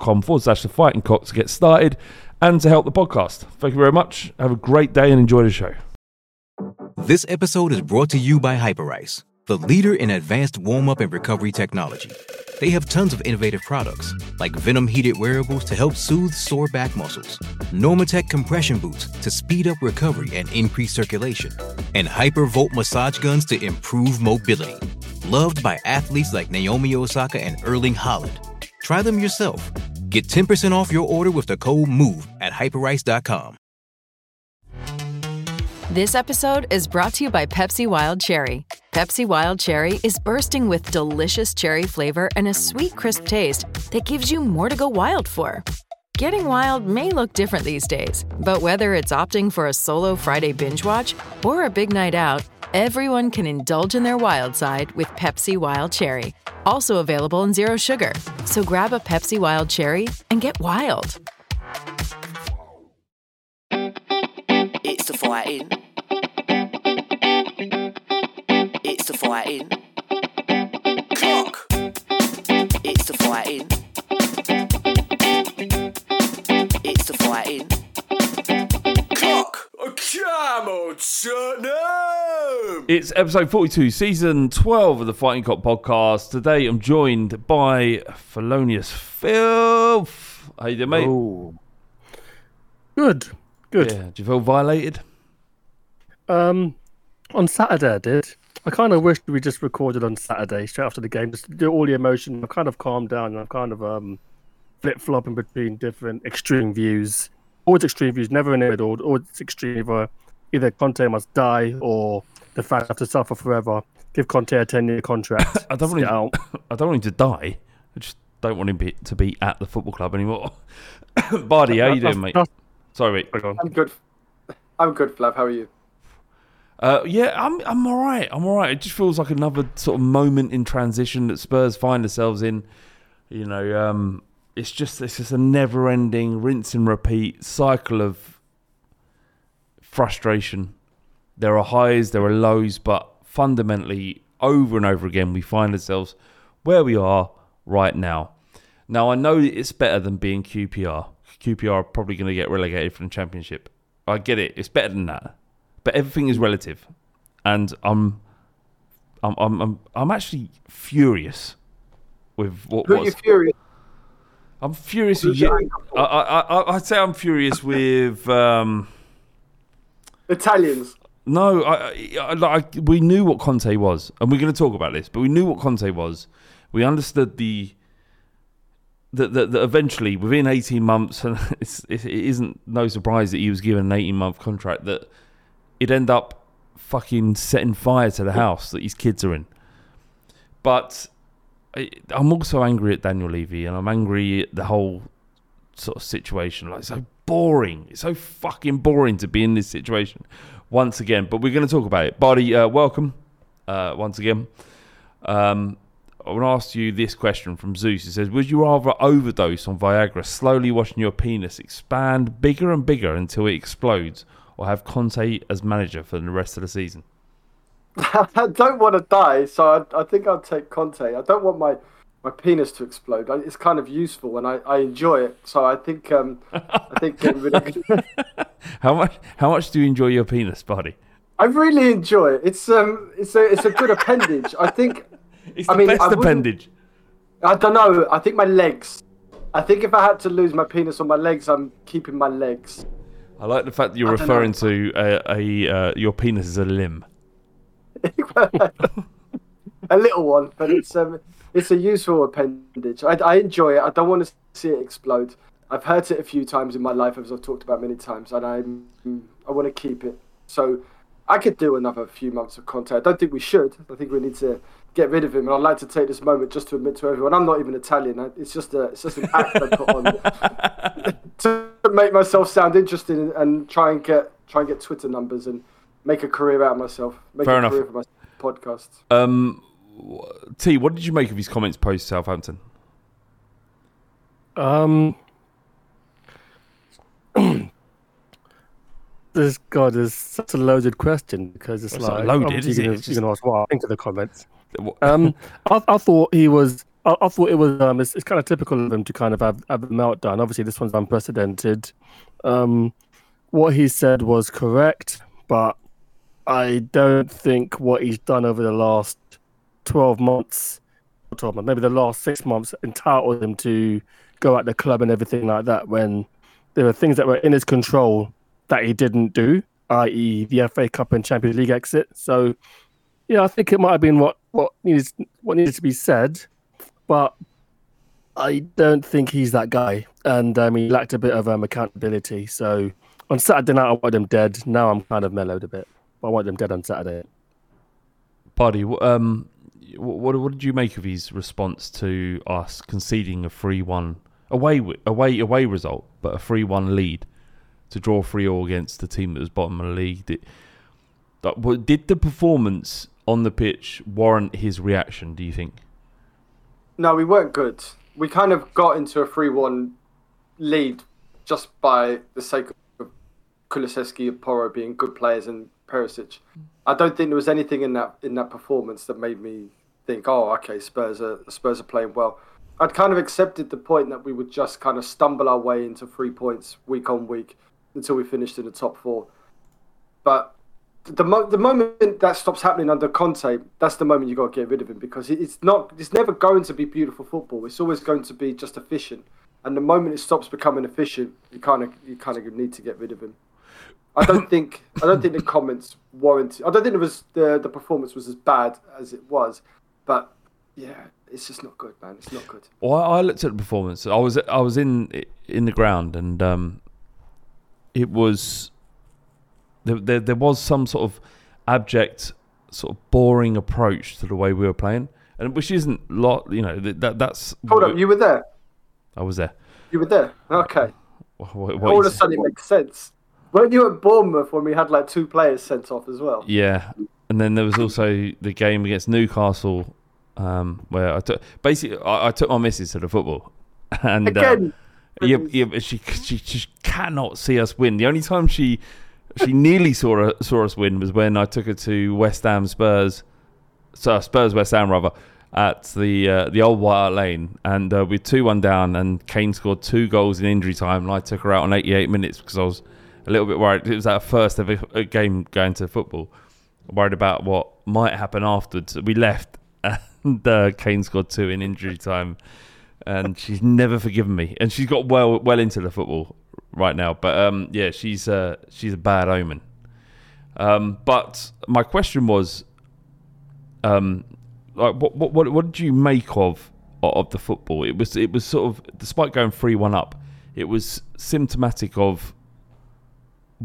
forward slash the fighting cock to get started and to help the podcast. Thank you very much. Have a great day and enjoy the show. This episode is brought to you by Hyperice, the leader in advanced warm up and recovery technology. They have tons of innovative products, like Venom heated wearables to help soothe sore back muscles, Normatec compression boots to speed up recovery and increase circulation, and Hypervolt massage guns to improve mobility. Loved by athletes like Naomi Osaka and Erling Haaland. Try them yourself. Get 10% off your order with the code MOVE at hyperice.com. This episode is brought to you by Pepsi Wild Cherry. Pepsi Wild Cherry is bursting with delicious cherry flavor and a sweet, crisp taste that gives you more to go wild for. Getting wild may look different these days, but whether it's opting for a solo Friday binge watch or a big night out, everyone can indulge in their wild side with Pepsi Wild Cherry. Also available in Zero Sugar. So grab a Pepsi Wild Cherry and get wild. It's the fighting. It's the fighting. Clock. It's the fighting. Come on, Tottenham. It's episode 42, season 12 of the Fighting Cock podcast. Today I'm joined by Felonious Filth. How you doing, mate? Oh. Good. Good. Yeah, do you feel violated? Um, on Saturday, I did. I kind of wished we just recorded on Saturday straight after the game, just do all the emotion. I've kind of calmed down and I'm kind of um flip flopping between different extreme views. Always extreme views, never in the middle. Always extreme. Either, either Conte must die or the fans have to suffer forever. Give Conte a 10 year contract. I don't want him, out. I don't want him to die. I just don't want him be, to be at the football club anymore. Bardi, how you doing, mate? Sorry, mate. that's- I'm good. I'm good, Flav. How are you? Uh, yeah, I'm I'm all right. I'm all right. It just feels like another sort of moment in transition that Spurs find themselves in. You know, um, it's just it's just a never-ending rinse and repeat cycle of frustration. There are highs, there are lows, but fundamentally, over and over again, we find ourselves where we are right now. Now, I know it's better than being QPR. QPR are probably going to get relegated from the Championship. I get it. It's better than that but everything is relative, and I'm, I'm, I'm, I'm, I'm actually furious with what Who are was. you furious? I'm furious with you. I, I, I, I'd say I'm furious with. Um, Italians. no, I, I, like we knew what Conte was, and we're going to talk about this. But we knew what Conte was. We understood the. That, that, that eventually, within 18 months, and it's, it, isn't no surprise that he was given an 18 month contract, that he'd end up fucking setting fire to the house that his kids are in. But I, I'm also angry at Daniel Levy, and I'm angry at the whole sort of situation. Like, so boring. It's so fucking boring to be in this situation once again. But we're going to talk about it. Barty, uh, welcome uh, once again. Um, I want to ask you this question from Zeus. It says, Would you rather overdose on Viagra, slowly watching your penis expand bigger and bigger until it explodes, or have Conte as manager for the rest of the season? I don't want to die, so I, I think I'll take Conte. I don't want my, my penis to explode. I, it's kind of useful and I, I enjoy it. So I think um I think getting rid of- How much? How much do you enjoy your penis, buddy? I really enjoy it. It's um it's a it's a good appendage. I think It's I the mean, best I appendage. I don't know. I think my legs. I think if I had to lose my penis or my legs, I'm keeping my legs. I like the fact that you're I don't referring to a, a uh, your penis as a limb. a little one, but it's um, it's a useful appendage. I, I enjoy it. I don't want to see it explode. I've hurt it a few times in my life, as I've talked about many times, and I I want to keep it. So I could do another few months of content. I don't think we should. I think we need to get rid of him. And I'd like to take this moment just to admit to everyone, I'm not even Italian. It's just a it's just an act I put on to make myself sound interesting and, and try and get try and get Twitter numbers and make a career out of myself. Make Fair a enough. career for my podcast. Um, T, what did you make of his comments post Southampton? Um, this God is such a loaded question because it's It's like loaded? You're you're gonna ask what I think of the comments. Um, I, I thought he was. I, I thought it was. Um, it's, it's kind of typical of him to kind of have, have a meltdown. Obviously, this one's unprecedented. Um, what he said was correct, but I don't think what he's done over the last twelve months, or twelve months, maybe the last six months, entitled him to go at the club and everything like that. When there were things that were in his control that he didn't do, i.e., the FA Cup and Champions League exit. So yeah, I think it might have been what what needed what needed to be said, but I don't think he's that guy, and um, he lacked a bit of um, accountability. So on Saturday night, I wanted him dead. Now I'm kind of mellowed a bit. I want him dead on Saturday. Buddy, um, what what did you make of his response to us conceding a three-one away away away result, but a three-one lead to draw three all against the team that was bottom of the league? Did, did the performance on the pitch warrant his reaction? Do you think? No, we weren't good. We kind of got into a 3 1 lead just by the sake of Kulusevski and Porro being good players and Perisic. I don't think there was anything in that in that performance that made me think, oh, okay, Spurs are Spurs are playing well. I'd kind of accepted the point that we would just kind of stumble our way into three points week on week until we finished in the top four. But the mo- the moment that stops happening under Conte, that's the moment you got to get rid of him because it's not it's never going to be beautiful football. It's always going to be just efficient. And the moment it stops becoming efficient, you kind of you kind of need to get rid of him. I don't think I don't think the comments warranted. I don't think it was the the performance was as bad as it was, but yeah, it's just not good, man. It's not good. Well, I looked at the performance. I was I was in in the ground, and um, it was there, there. There was some sort of abject, sort of boring approach to the way we were playing, and which isn't lot. You know that, that that's. Hold up, you were there. I was there. You were there. Okay. What, what, All of a sudden, it makes sense. Weren't you at Bournemouth when we had like two players sent off as well? Yeah, and then there was also the game against Newcastle, um, where I took basically I, I took my missus to the football, and uh, yeah, yeah, she she just cannot see us win. The only time she she nearly saw saw us win was when I took her to West Ham Spurs, so Spurs West Ham rather at the uh, the old White Hart Lane, and uh, we two one down, and Kane scored two goals in injury time, and I took her out on 88 minutes because I was a little bit worried. It was our first ever uh, game going to football. Worried about what might happen afterwards. We left, and uh, Kane scored two in injury time and she's never forgiven me. And she's got well well into the football right now. But um, yeah, she's uh, she's a bad omen. Um, but my question was, um, like, what what what, did you make of of the football? It was it was sort of despite going three one up, it was symptomatic of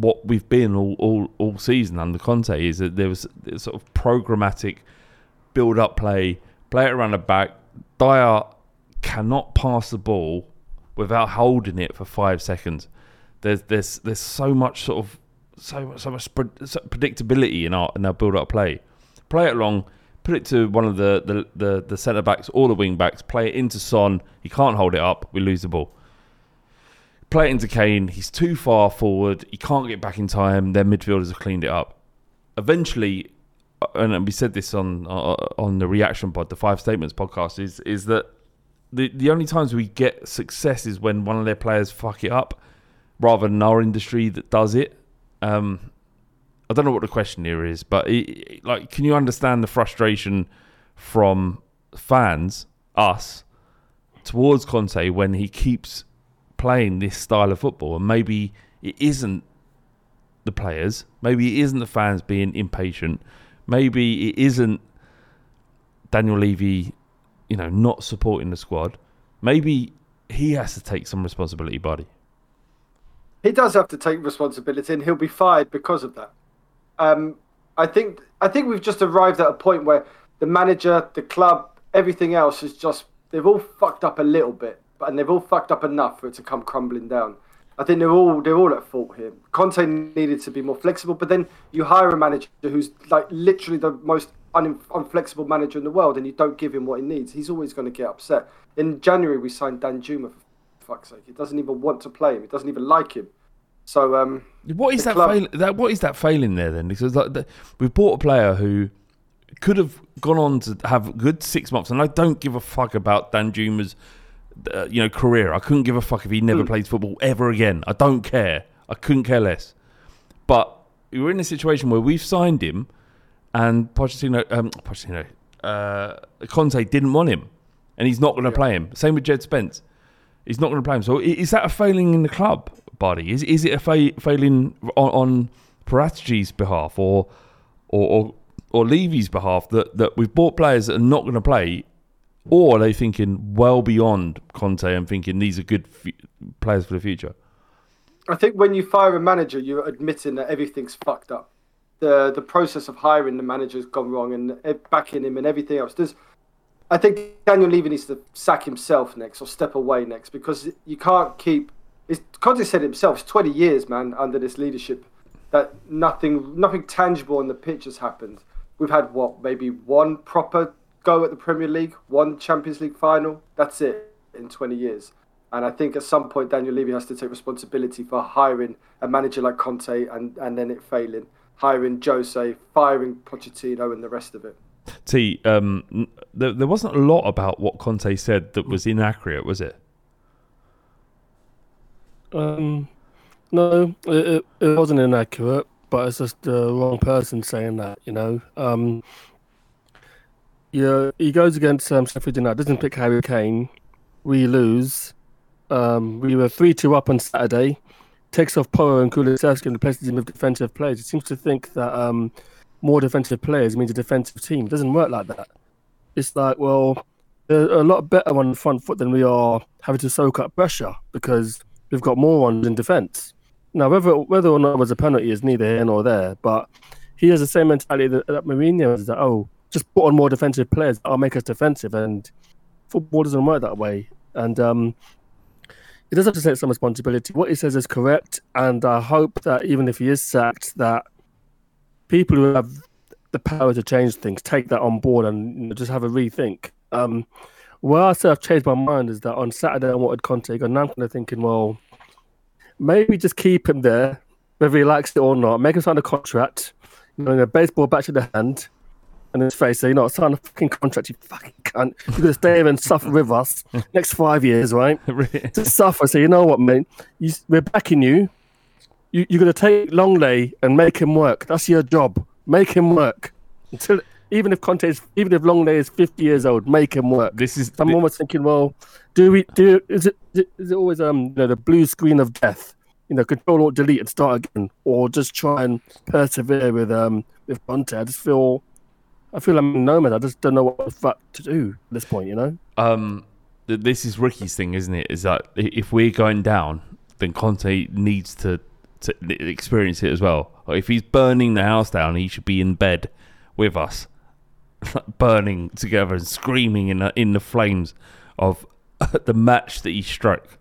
what we've been all, all, all season under Conte is that there was sort of programmatic build up play, play it around the back. Dier cannot pass the ball without holding it for five seconds. There's there's there's so much sort of so so much predictability in our in our build up play. Play it long, put it to one of the the the, the centre backs or the wing backs. Play it into Son. He can't hold it up. We lose the ball. Play it into Kane. He's too far forward. He can't get back in time. Their midfielders have cleaned it up. Eventually, uh, and we said this on uh, on the reaction pod, the five statements podcast, is is that the the only times we get success is when one of their players fuck it up, rather than our industry that does it. Um, I don't know what the question here is, but it- like, can you understand the frustration from fans, us, towards Conte when he keeps playing this style of football, and maybe it isn't the players. Maybe it isn't the fans being impatient. Maybe it isn't Daniel Levy, you know, not supporting the squad. Maybe he has to take some responsibility, buddy. He does have to take responsibility, and he'll be fired because of that. Um, I think I think we've just arrived at a point where the manager, the club, everything else is just they've all fucked up a little bit, and they've all fucked up enough for it to come crumbling down. I think they're all they're all at fault here. Conte needed to be more flexible, but then you hire a manager who's like literally the most un- unflexible manager in the world, and you don't give him what he needs. He's always going to get upset. In January, we signed Danjuma for fuck's sake. He doesn't even want to play him. He doesn't even like him. So um, What is that, club- fail, that? What is that failing there then? Because like the, we've bought a player who could have gone on to have good six months, and I don't give a fuck about Danjuma's, uh, you know, career. I couldn't give a fuck if he never plays football ever again. I don't care. I couldn't care less. But we're in a situation where we've signed him, and Pochettino, um, Pochettino, uh, Conte didn't want him, and he's not going to play him. Same with Jed Spence. He's not going to play him. So is that a failing in the club, buddy? Is is it a fa- failing on, on Paratici's behalf or or or, or Levy's behalf that, that we've bought players that are not going to play, or are they thinking well beyond Conte and thinking these are good f- players for the future? I think when you fire a manager, you're admitting that everything's fucked up. The the process of hiring the manager's gone wrong and backing him and everything else. There's, I think Daniel Levy needs to sack himself next or step away next because you can't keep. It's, Conte said himself, it's 20 years, man, under this leadership that nothing nothing tangible on the pitch has happened. We've had what maybe one proper go at the Premier League, one Champions League final. That's it in 20 years. And I think at some point Daniel Levy has to take responsibility for hiring a manager like Conte and, and then it failing, hiring Jose, firing Pochettino and the rest of it. T, um, there, there wasn't a lot about what Conte said that was inaccurate, was it? Um, no, it, it, it wasn't inaccurate, but it's just the wrong person saying that. You know, um, yeah, he goes against um, Sheffield United, doesn't pick Harry Kane. We lose. Um, we were three two up on Saturday. Takes off Porro and Kulusevski and replaces him with defensive players. He seems to think that um, more defensive players means a defensive team. It doesn't work like that. It's like, well, they're a lot better on the front foot than we are having to soak up pressure because we've got more ones in defence. Now, whether whether or not it was a penalty is neither here nor there, but he has the same mentality that, that Mourinho has that, oh, just put on more defensive players, that'll make us defensive. And football doesn't work that way. And um, he does have to take some responsibility. What he says is correct. And I hope that even if he is sacked, that people who have the power to change things take that on board and you know, just have a rethink. Um, where I sort of changed my mind is that on Saturday I wanted Conte, and now I'm kind of thinking, well, maybe just keep him there, whether he likes it or not. Make him sign a contract, you know, a baseball bat to the hand, and his face say, you know, sign a fucking contract, you fucking cunt. You're going to stay here and suffer with us next five years, right? to suffer. So you know what, mate? You, we're backing you. you you're going to take Longley and make him work. That's your job. Make him work until. Even if Conte is, even if Longley is 50 years old, make him work. This is I'm almost thinking, well, do we do? Is it is it always um you know, the blue screen of death? You know, control or delete and start again, or just try and persevere with um with Conte. I just feel, I feel I'm no man. I just don't know what the fuck to do at this point. You know. um, th- this is Ricky's thing, isn't it? Is that if we're going down, then Conte needs to, to experience it as well. Or if he's burning the house down, he should be in bed with us, burning together and screaming in the, in the flames of the match that he struck.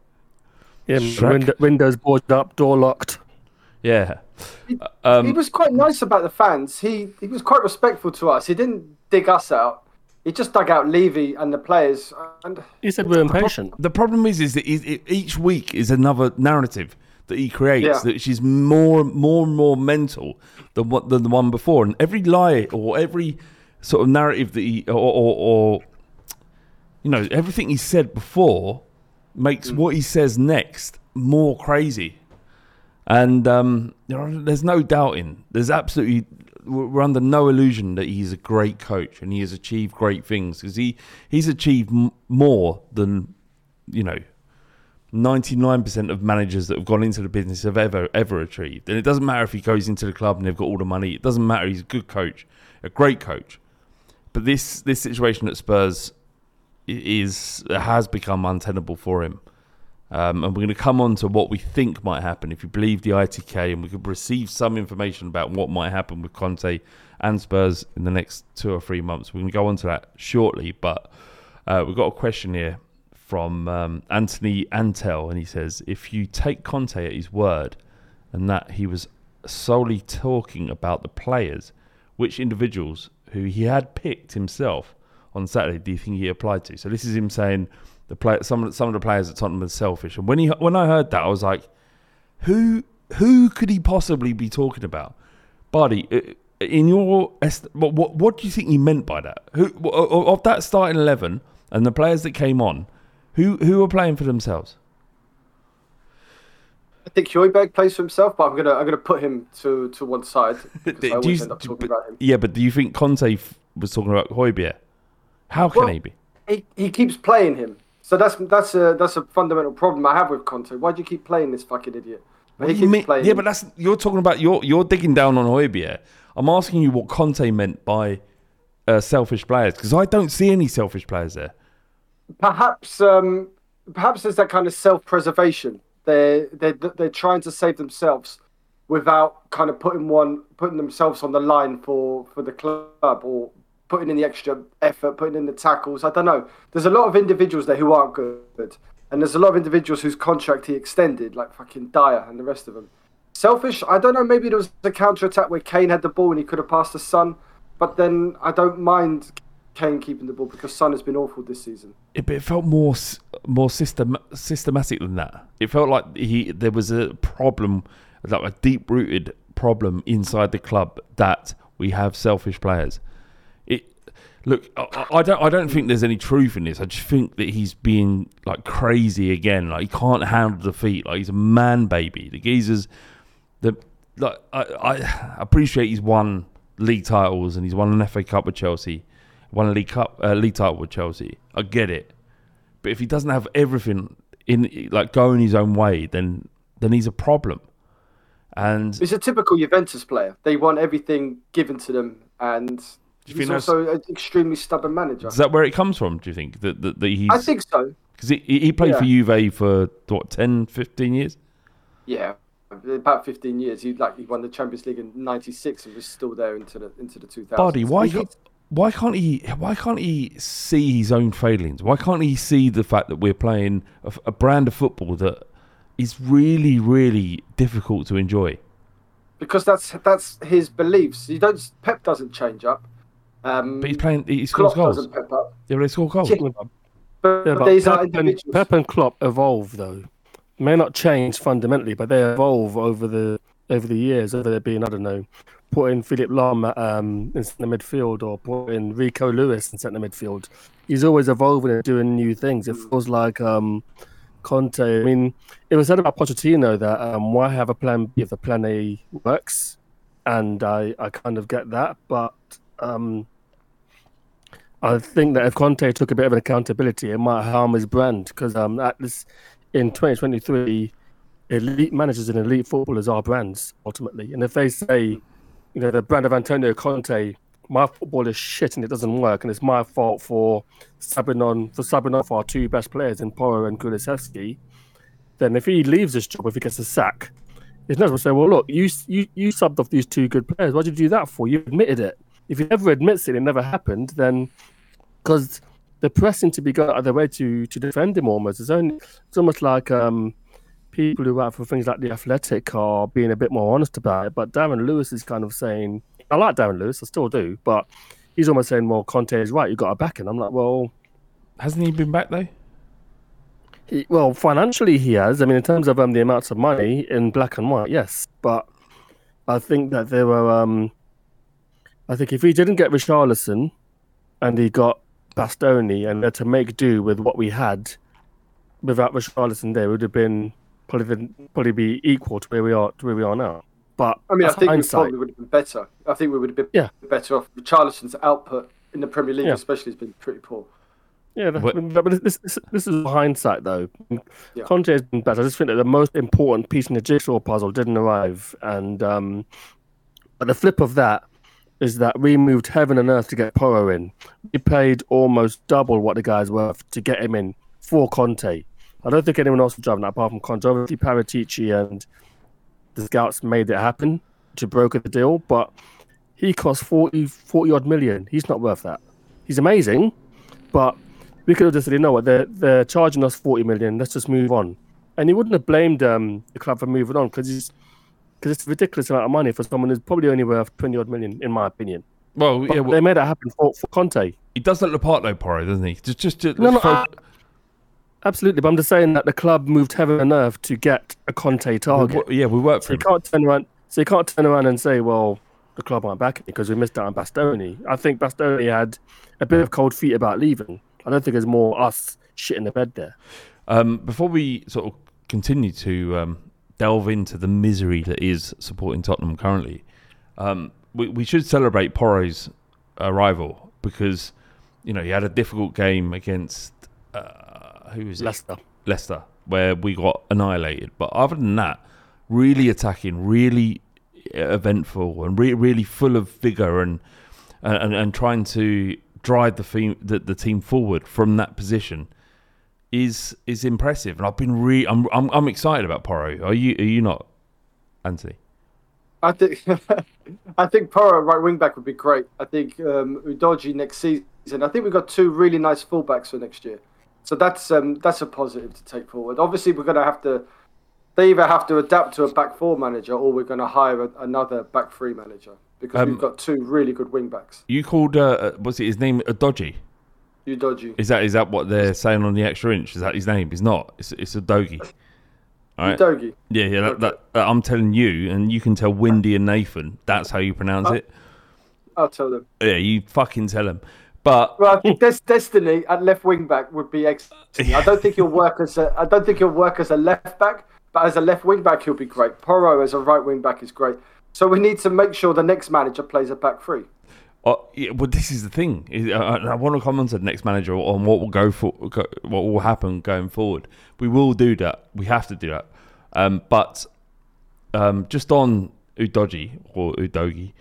Yeah, Shrek. window, windows boarded up, door locked. Yeah. He Um, was quite nice about the fans. He he was quite respectful to us. He didn't dig us out. He just dug out Levy and the players. And He said we're impatient. The problem is, is that he- it, each week is another narrative that he creates, Yeah. that which is more, more and more mental than what than the one before. And every lie or every sort of narrative that he, or, or, or you know, everything he said before makes what he says next more crazy. And um, you know, there's no doubting. There's absolutely we're under no illusion that he's a great coach and he has achieved great things because he he's achieved m- more than you know 99% of managers that have gone into the business have ever ever achieved. And it doesn't matter if he goes into the club and they've got all the money. It doesn't matter. He's a good coach, a great coach. But this this situation at Spurs is has become untenable for him. Um, and we're going to come on to what we think might happen if you believe the ITK, and we could receive some information about what might happen with Conte and Spurs in the next two or three months. We're going to go on to that shortly, but uh, we've got a question here from um, Anthony Antel, and he says, "If you take Conte at his word, and that he was solely talking about the players, which individuals who he had picked himself on Saturday do you think he applied to?" So this is him saying the play some of the- some of the players at Tottenham are selfish, and when he when I heard that, I was like, "Who who could he possibly be talking about?" Buddy, uh, in your what, what what do you think he meant by that? Who of that starting eleven and the players that came on, who who are playing for themselves? I think Højbjerg plays for himself, but I'm gonna I'm gonna put him to to one side Do I you- always end up talking but- about him. Yeah, but do you think Conte f- was talking about Højbjerg? How can Well, he be? He he keeps playing him, so that's that's a that's a fundamental problem I have with Conte. Why do you keep playing this fucking idiot? What he keeps playing. yeah, but that's you're talking about you're you're digging down on Højbjerg. I'm asking you what Conte meant by uh, selfish players because I don't see any selfish players there. perhaps um, perhaps there's that kind of self-preservation. They're they're they're trying to save themselves without kind of putting one putting themselves on the line for for the club or putting in the extra effort, putting in the tackles. I don't know. There's a lot of individuals there who aren't good, and there's a lot of individuals whose contract he extended, like fucking Dier and the rest of them. Selfish. I don't know. Maybe there was a counter attack where Kane had the ball and he could have passed the Son, but then I don't mind Kane keeping the ball because Son has been awful this season. It, but it felt more more system, systematic than that. It felt like he there was a problem, like a deep rooted problem inside the club that we have selfish players. Look, I, I don't I don't think there's any truth in this. I just think that he's being like crazy again. Like he can't handle defeat. Like he's a man baby. The geezer's the like I, I appreciate he's won league titles and he's won an FA Cup with Chelsea, won a league cup uh, league title with Chelsea. I get it, but if he doesn't have everything in like going his own way, then then he's a problem. And He's a typical Juventus player. They want everything given to them, and he's also an extremely stubborn manager. is that where it comes from? Do you think that that, that he's? I think so. because he, he played Yeah. for Juve for what 10, 15 years. Yeah, about 15 years. He like he won the Champions League in '96 and was still there into the into the 2000s. Buddy, why can't why can't he why can't he see his own failings? Why can't he see the fact that we're playing a brand of football that is really really difficult to enjoy? because that's that's his beliefs. He don't. Pep doesn't change up. Um, But he's playing. He scores Klopp goals. Yeah, but they score goals. Yeah. Yeah, But, but but these are Pep, and. Pep and Klopp evolve though. May not change fundamentally, but they evolve over the over the years. Whether it being I don't know, putting Philipp Lahm um, in the midfield or putting Rico Lewis in centre midfield. He's always evolving and doing new things. It feels like um, Conte. I mean, it was said about Pochettino that um, why have a plan B if the plan A works, and I I kind of get that, but. Um, I think that if Conte took a bit of an accountability, it might harm his brand because um, at this in 2023, elite managers and elite footballers are brands ultimately. And if they say, you know, the brand of Antonio Conte, my football is shit and it doesn't work, and it's my fault for subbing on for subbing off our two best players in Porro and Kulusevski, then if he leaves this job, if he gets a sack, his nurse to say, "Well, look, you you you subbed off these two good players. Why did you do that for? You admitted it. If he never admits it, it never happened. Then because the press seem to be going out of their way to to defend him almost. It's only it's almost like um, people who write for things like the Athletic are being a bit more honest about it. But Darren Lewis is kind of saying, I like Darren Lewis, I still do, but he's almost saying, well, Conte is right. you've got to back him. I'm like, well, Hasn't he been back though? he, well, financially he has. I mean, in terms of um, the amounts of money in black and white, yes. But I think that there were. Um, I think if he didn't get Richarlison, and he got Bastoni, and had to make do with what we had, without Richarlison, there it would have been probably been, probably be equal to where we are to where we are now. But I mean, I that's think we probably would have been better. I think we would have been Yeah. better off. Charleston's output in the Premier League, Yeah. especially, has been pretty poor. Yeah, but but this, this, this is hindsight, though. Yeah. Conte has been better. I just think that the most important piece in the jigsaw puzzle didn't arrive. And um, but the flip of that is that we moved heaven and earth to get Porro in. We paid almost double what the guy's worth to get him in for Conte. I don't think anyone else was driving that apart from Conte. Obviously, Paratici and the scouts made it happen to broker the deal, but he cost 40, 40 odd million. He's not worth that. He's amazing, but we could have just said, you know what, they're, they're charging us 40 million, let's just move on. And he wouldn't have blamed um, the club for moving on because he's because it's a ridiculous amount of money for someone who's probably only worth 20 odd million, in my opinion. Well, But yeah, well, they made it happen for, for Conte. he does look part though, Porro, doesn't he? Just, just to, No, no, I- Absolutely, but I'm just saying that the club moved heaven and earth to get a Conte target. wo- yeah, we work So for you can't turn around. So you can't turn around and say, "Well, the club aren't backing because we missed out on Bastoni." I think Bastoni had a bit of cold feet about leaving. I don't think there's more us shit in the bed there. Um, before we sort of continue to um, delve into the misery that is supporting Tottenham currently, um, we, we should celebrate Porro's arrival because you know he had a difficult game against uh, who was it? Leicester. Leicester, where we got annihilated. But other than that, really attacking, really eventful, and re- really full of vigor and and, and trying to drive the, theme, the the team forward from that position is is impressive. And I've been re- I'm, I'm I'm excited about Porro. Are you are you not, Anthony? I think I think Porro right wing back would be great. I think um, Udoji next season. I think we've got two really nice fullbacks for next year, so that's um, that's a positive to take forward. Obviously, we're going to have to. They either have to adapt to a back four manager, or we're going to hire a, another back three manager because Um, we've got two really good wing backs. You called uh, was it his name Adoji? Udoji. Is that is that what they're saying on the extra inch? Is that his name? He's not. It's it's Adogi. All right. Udogi. Yeah, yeah. That, that, that- I'm telling you, and you can tell Windy and Nathan. That's how you pronounce it. I'll tell them. Yeah, you fucking tell them. But Well, Des- Destiny at left wing back would be excellent. I don't think he'll work as a. I don't think he'll work as a left back, but as a left wing back, he'll be great. Porro as a right wing back is great. So we need to make sure the next manager plays a back three. Uh, yeah, this is the thing. Is- uh, I, I want to comment on the next manager on what will go for go, what will happen going forward. We will do that. We have to do that. Um, but um, just on Udoji or Udogi,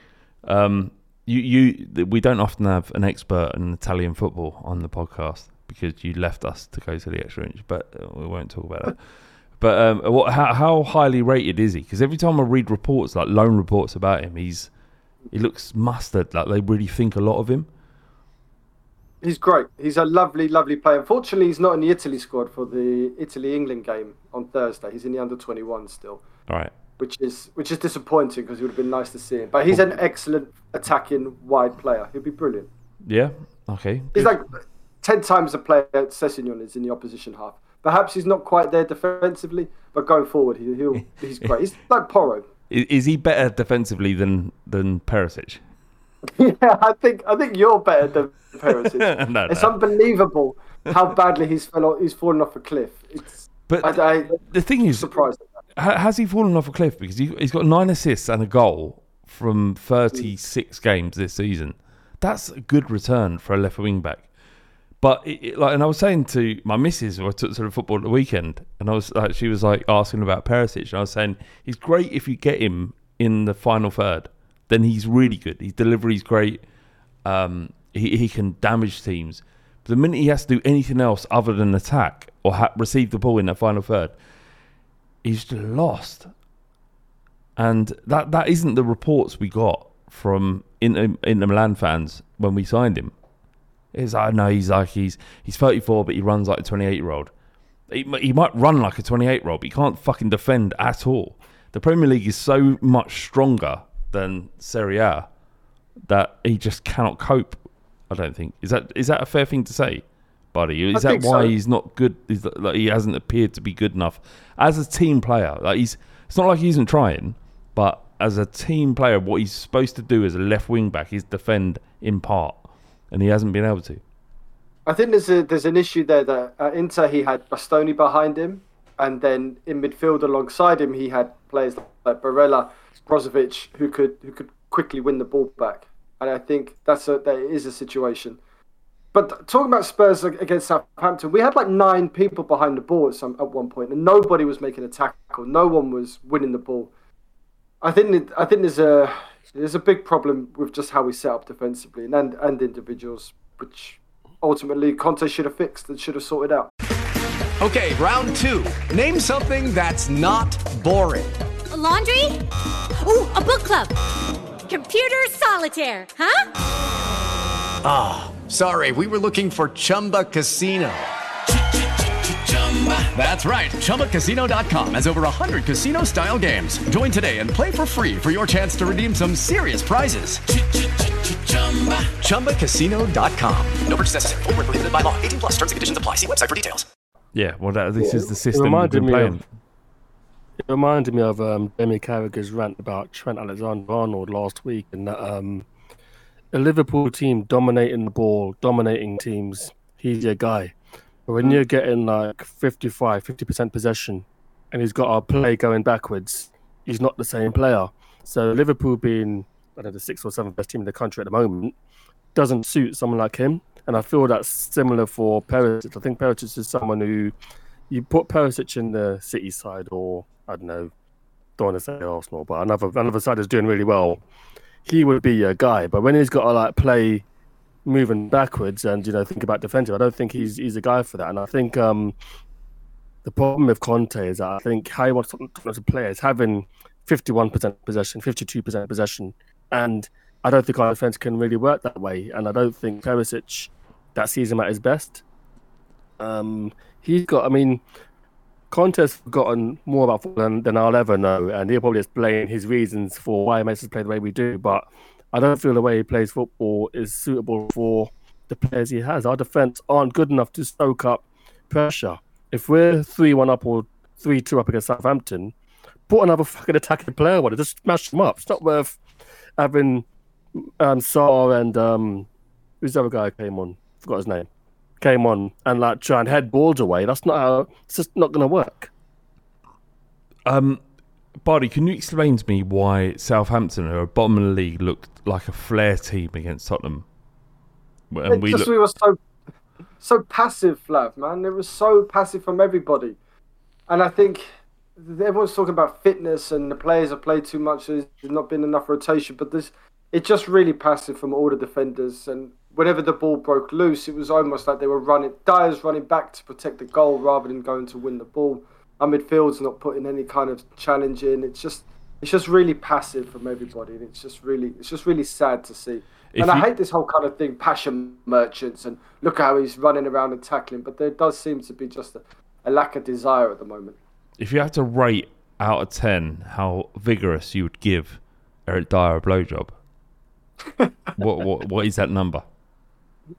um, you you we don't often have an expert in Italian football on the podcast because you left us to go to the extra inch, but uh, we won't talk about that. But um, what, how, how highly rated is he? Because every time I read reports, like loan reports about him, he's he looks mustard. Like they really think a lot of him. He's great. He's a lovely, lovely player. Unfortunately, he's not in the Italy squad for the Italy England game on Thursday. He's in the under twenty one still, All right. which is which is disappointing because it would have been nice to see him. But he's an excellent attacking wide player. He'll be brilliant. Yeah. Okay. He's like ten times the player Sessegnon is in the opposition half. Perhaps he's not quite there defensively, but going forward, he, he'll he's great. He's like Porro. Is, he better defensively than than Perisic? yeah, I think I think you're better than Perisic. No, it's no. unbelievable how badly he's fell off, he's fallen off a cliff. It's But I, I the thing is, surprised. at that. ha- has he fallen off a cliff? Because he, he's got nine assists and a goal from 36 games this season. That's a good return for a left wing back. But it, it- like, and I was saying to my missus, I took to of football at the weekend, and I was like, she was like asking about Perisic, and I was saying he's great if you get him in the final third. Then he's really good. His delivery's great. Um, he he can damage teams. But the minute he has to do anything else other than attack or ha- receive the ball in that final third, he's just lost. And that that isn't the reports we got from Inter, Inter Milan fans when we signed him. It's like no, he's like he's he's 34, but he runs like a 28 year old. He, he might run like a 28 year old, but he can't fucking defend at all. The Premier League is so much stronger than Serie A that he just cannot cope. I don't think is that is that a fair thing to say, buddy? Is I that why so. he's not good? Is like he hasn't appeared to be good enough as a team player? Like he's it's not like he isn't trying, but as a team player, what he's supposed to do as a left wing back is defend in part, and he hasn't been able to. I think there's a there's an issue there that at Inter he had Bastoni behind him, and then in midfield alongside him he had players like Barella, Brozovic who could who could quickly win the ball back. And I think that's a that is a situation But talking about Spurs against Southampton, we had like nine people behind the ball at some at one point, and nobody was making a tackle. No one was winning the ball. I think I think there's a there's a big problem with just how we set up defensively and and, and individuals, which ultimately Conte should have fixed and should have sorted out. Okay, round two. Name something that's not boring. A laundry? Ooh, a book club. Computer solitaire, huh? Ah, sorry, we were looking for Chumba Casino. That's right. ChumbaCasino.com has over 100 casino style games. Join today and play for free for your chance to redeem some serious prizes. ChumbaCasino.com. No purchase necessary. Void where prohibited by law. 18 plus terms and conditions apply. See website for details. Yeah, well, that, this is the It system we've reminded been me playing. of it reminded me of um, Jamie Carragher's rant about Trent Alexander-Arnold last week, and that um, a Liverpool team dominating the ball, dominating teams, he's your guy. When you're getting like 55, 50% possession, and he's got a play going backwards, he's not the same player. So Liverpool being I don't know the sixth or seventh best team in the country at the moment doesn't suit someone like him. And I feel that's similar for Perisic. I think Perisic is someone who you put Perisic in the City side, or I don't know, don't want to say Arsenal, but another another side is doing really well. He would be a guy. But when he's got to like play moving backwards and you know think about defensive, I don't think he's he's a guy for that. And I think um, the problem with Conte is that I think how he wants to, play is having 51% possession, 52% possession, and I don't think our defense can really work that way. And I don't think Perisic that sees him at his best. Um, he's got, I mean, Conte's gotten more about football than, than I'll ever know, and he'll probably explain his reasons for why he makes us play the way we do. But I don't feel the way he plays football is suitable for the players he has. Our defense aren't good enough to soak up pressure. If we're three-one up or three-two up against Southampton, put another fucking attacking player on it. Just smash them up. It's not worth having um, Sarr and um, who's the other guy who came on? Forgot his name. Came on and like try and head balls away. That's not how. It's just not going to work. Um, Bardi, can you explain to me why Southampton, who are bottom of the league, looked like a flair team against Tottenham? And we just look, we were so so passive, Flav, man. It was so passive from everybody, and I think everyone's talking about fitness and the players have played too much. There's not been enough rotation, but this it's just really passive from all the defenders. And whenever the ball broke loose, it was almost like they were running. Dier's running back to protect the goal rather than going to win the ball. Our midfield's not putting any kind of challenge in. It's just it's just really passive from everybody, and it's just really it's just really sad to see. If and I you- hate this whole kind of thing, passion merchants, and look how he's running around and tackling. But there does seem to be just a, a lack of desire at the moment. if you had to rate out of 10 how vigorous you would give Eric Dier a blowjob, what, what, what is that number?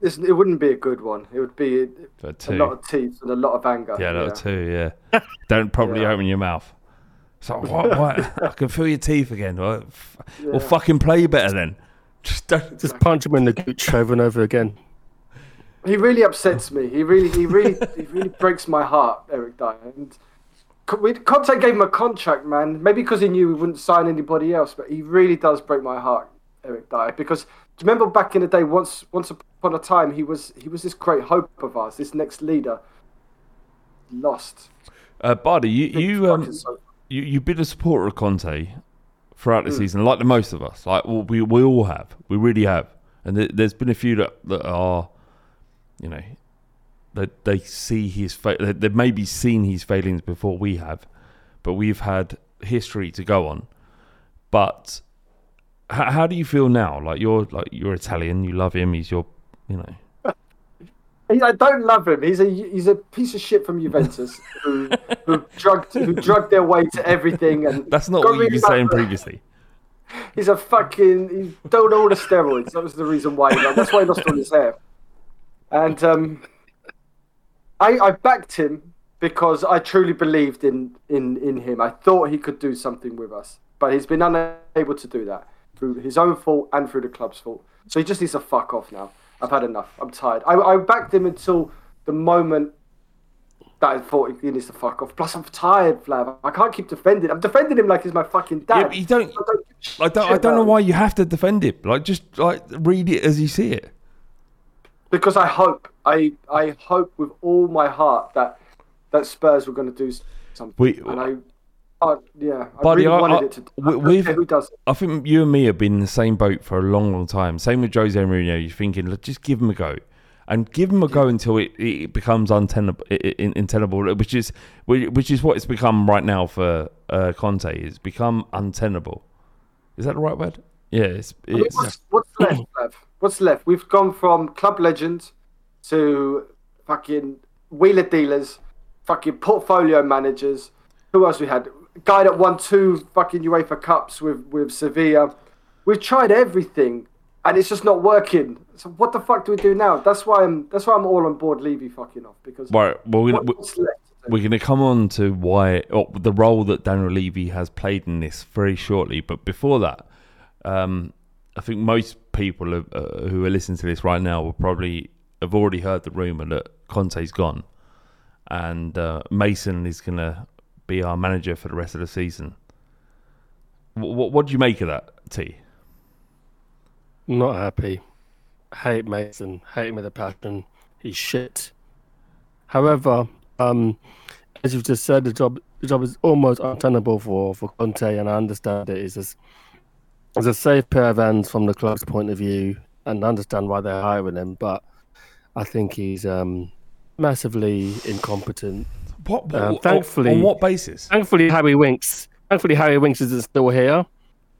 It's, it wouldn't be a good one. It would be For a two. lot of teeth and a lot of anger. Yeah, a that was two, yeah. Don't probably Yeah. open your mouth. So what? What? I can feel your teeth again. Well, f- well, fucking play better then. Just don't. Just punch him in the gooch over and over again. He really upsets me. He really, he really, he really breaks my heart, Eric Dier. And we, Conte gave him a contract, man. Maybe because he knew he wouldn't sign anybody else, but he really does break my heart, Eric Dier. Because do you remember back in the day, once, once upon a time, he was, he was this great hope of ours, this next leader. Lost. Uh, Bardi, you you, um, you you've been a supporter of Conte throughout the season, like the most of us. Like well, we we all have, we really have. And there, there's been a few that that are, you know, that they see his fa- they- they've maybe seen his failings before we have, but we've had history to go on. But how, how do you feel now? Like you're like you're Italian, you love him. He's your, you know. I don't love him. He's a he's a piece of shit from Juventus who who drugged who drugged their way to everything and That's not what you were saying previously. He's a fucking he's done all the steroids. That was the reason why. He, that's why he lost all his hair. And um, I I backed him because I truly believed in in in him. I thought he could do something with us, but he's been unable to do that through his own fault and through the club's fault. So he just needs to fuck off now. I've had enough. I'm tired. I, I backed him until the moment that I thought he needs to fuck off. Plus, I'm tired, Flav. I can't keep defending. I'm defending him like he's my fucking dad. Yeah, but you don't. I don't, I don't. I don't know why you have to defend it. Like, just like read it as you see it. because I hope I I hope with all my heart that that Spurs were going to do something. We- and I, uh, yeah, I Buddy, really I- wanted I- it to. we- I don't we've- who does it? I think you and me have been in the same boat for a long, long time. Same with Jose Mourinho. You're thinking, "Look, just give him a go, and give him a go until it, it becomes untenable, untenable, which is which is what it's become right now for uh, Conte. It's become untenable. Is that the right word? Yeah, it's, it's what's, what's left, Lev? What's left? We've gone from club legends to fucking wheeler dealers, fucking portfolio managers. Who else we had? Guy that won two fucking UEFA Cups with with Sevilla. We've tried everything, and it's just not working. So what the fuck do we do now? That's why I'm. That's why I'm all on board Levy fucking off because right. Well, we're, gonna- we're going to come on to why or the role that Daniel Levy has played in this very shortly. But before that, um, I think most people have, uh, who are listening to this right now will probably have already heard the rumor that Conte's gone, and uh, Mason is going to be our manager for the rest of the season. What, what do you make of that, T? Not happy. Hate Mason. Hate him with a passion. He's shit. However, um, as you've just said, the job the job is almost untenable for for Conte, and I understand it. It's it's a safe pair of hands from the club's point of view, and I understand why they're hiring him. But I think he's um, massively incompetent. What? Um, what- thankfully- on what basis? Thankfully, Harry Winks. Thankfully, Harry Winks isn't still here.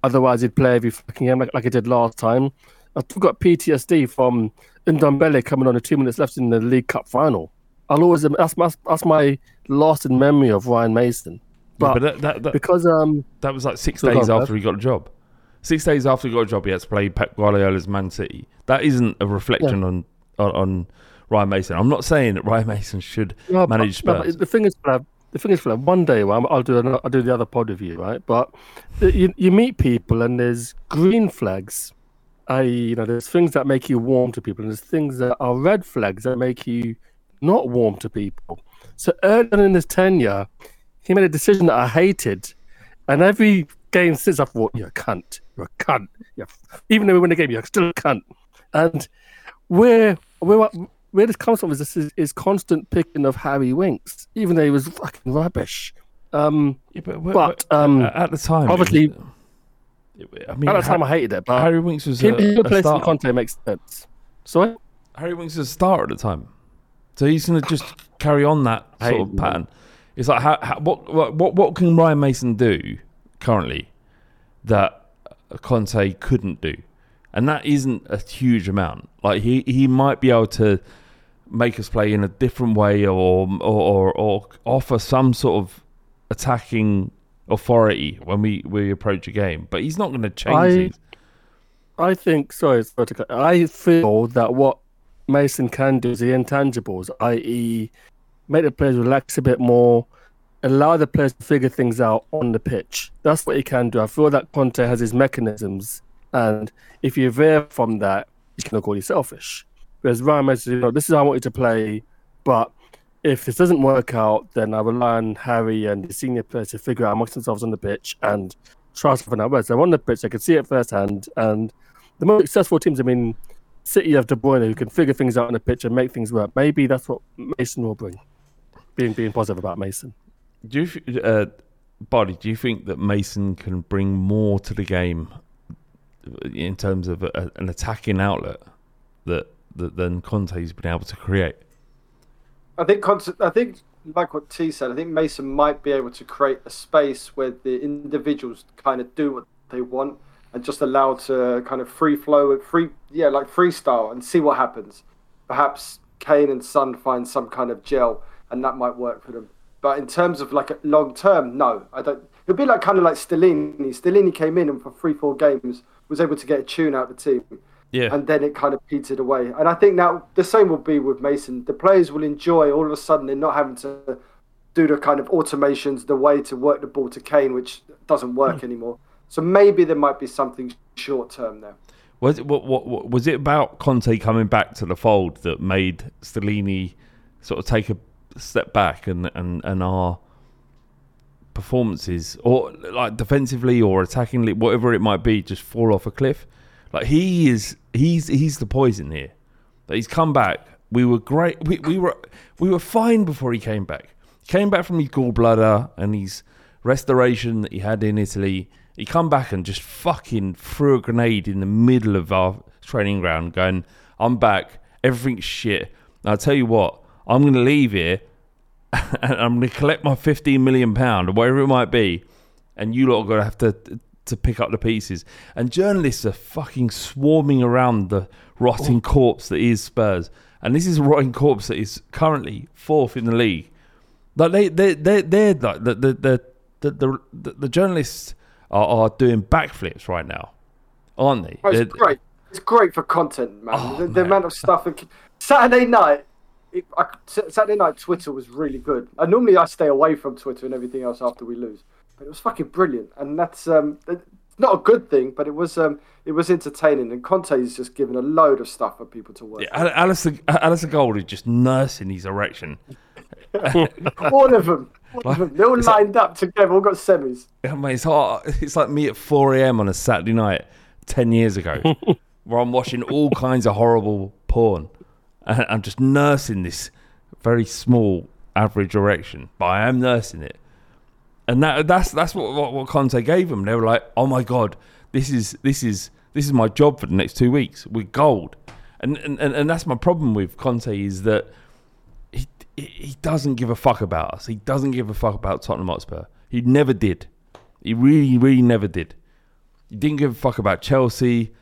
Otherwise, he'd play every fucking game like, like he did last time. I've still got PTSD from Ndombele coming on the two minutes left in the League Cup final. I'll always that's my that's my lasting memory of Ryan Mason. But, but that, that, that, because um That was like six days after he got a job. Six days after he got a job, he had to play Pep Guardiola's Man City. That isn't a reflection on, on on Ryan Mason. I'm not saying that Ryan Mason should No, manage no, but Spurs. the thing is, Flav, uh, the thing is, Flav, uh, one day well, I'll do another, I'll do the other pod with you, right? But uh, you you meet people and there's green flags, i.e., you know, there's things that make you warm to people, and there's things that are red flags that make you not warm to people. So early on in his tenure, he made a decision that I hated, and every game since I've thought, "You're a cunt, you're a cunt." You're, even though we win the game, you're still a cunt. And where where where this comes from is this is, is constant picking of Harry Winks, even though he was fucking rubbish. Um, Yeah, but, but, um, at the time, it was- obviously, I mean, at the time I hated it, but Harry Winks was him, a, him a starter. Conte makes sense. Sorry, Harry Winks is a starter at the time, so he's going to just carry on that sort of him. pattern. It's like how, how, what, what what what can Ryan Mason do currently that Conte couldn't do, and that isn't a huge amount. Like he he might be able to make us play in a different way or or or, or offer some sort of attacking authority when we we approach a game, but he's not going to change I-. I think sorry, sorry I feel that what Mason can do is the intangibles, i.e., make the players relax a bit more, allow the players to figure things out on the pitch. That's what he can do. I feel that Conte has his mechanisms, and if you veer from that, he's going to call you selfish. Whereas Ryan Mason, you know, this is how I want you to play, but if this doesn't work out, then I rely on Harry and the senior players to figure out amongst themselves on the pitch and try something out. Whereas they're on the pitch, they can see it firsthand, and the most successful teams, I mean, City of De Bruyne who can figure things out on the pitch and make things work. Maybe that's what Mason will bring. Being being positive about Mason. Do you, uh, do you think that Mason can bring more to the game in terms of a, an attacking outlet that, that than Conte's been able to create? I think Conte, I think like what T said, I think Mason might be able to create a space where the individuals kind of do what they want and just allow to kind of free flow, free yeah, like freestyle and see what happens. Perhaps Kane and Son find some kind of gel and that might work for them. But in terms of like a long term, no, I don't. It'd be like kind of like Stellini. Stellini came in and for three, four games was able to get a tune out of the team Yeah. and then it kind of petered away. And I think now the same will be with Mason. The players will enjoy all of a sudden they're not having to do the kind of automations, the way to work the ball to Kane, which doesn't work hmm. anymore. So maybe there might be something short term there. Was it what, what, what was it about Conte coming back to the fold that made Stellini sort of take a step back and and, and our performances or like defensively or attackingly whatever it might be just fall off a cliff he is he's he's the poison here that he's come back. We were great. We, we were we were fine before he came back. He came back from his gallbladder and his restoration that he had in Italy. He come back and just fucking threw a grenade in the middle of our training ground, going, "I'm back. Everything's shit." And I'll tell you what, I'm going to leave here and I'm going to collect my 15 million pound or whatever it might be, and you lot are going to have to to pick up the pieces. And journalists are fucking swarming around the rotting corpse that is Spurs, and this is a rotting corpse that is currently fourth in the league. Like they they they they're like the the the the, the, the, the journalists are, are doing backflips right now, aren't they? Oh, it's great. It's great for content, man. Oh, the, the amount of stuff. that- Saturday night, it, I, Saturday night Twitter was really good. And normally I stay away from Twitter and everything else after we lose, but it was fucking brilliant. And that's um, not a good thing, but it was um, it was entertaining. And Conte's just given a load of stuff for people to work. Yeah, Al- Alasdair, Alasdair Gold is just nursing his erection. all of them, all of them, they're all lined up together. All got semis. I mean, it's hard. It's like me at 4 a.m. on a Saturday night 10 years ago, where I'm watching all kinds of horrible porn. And I'm just nursing this very small average erection, but I am nursing it. And that that's that's what, what what Conte gave them. They were like, "Oh my god, this is this is this is my job for the next two weeks. We're gold." And and, and, and that's my problem with Conte is that he he doesn't give a fuck about us. He doesn't give a fuck about Tottenham Hotspur. He never did. He really, really never did. He didn't give a fuck about Chelsea.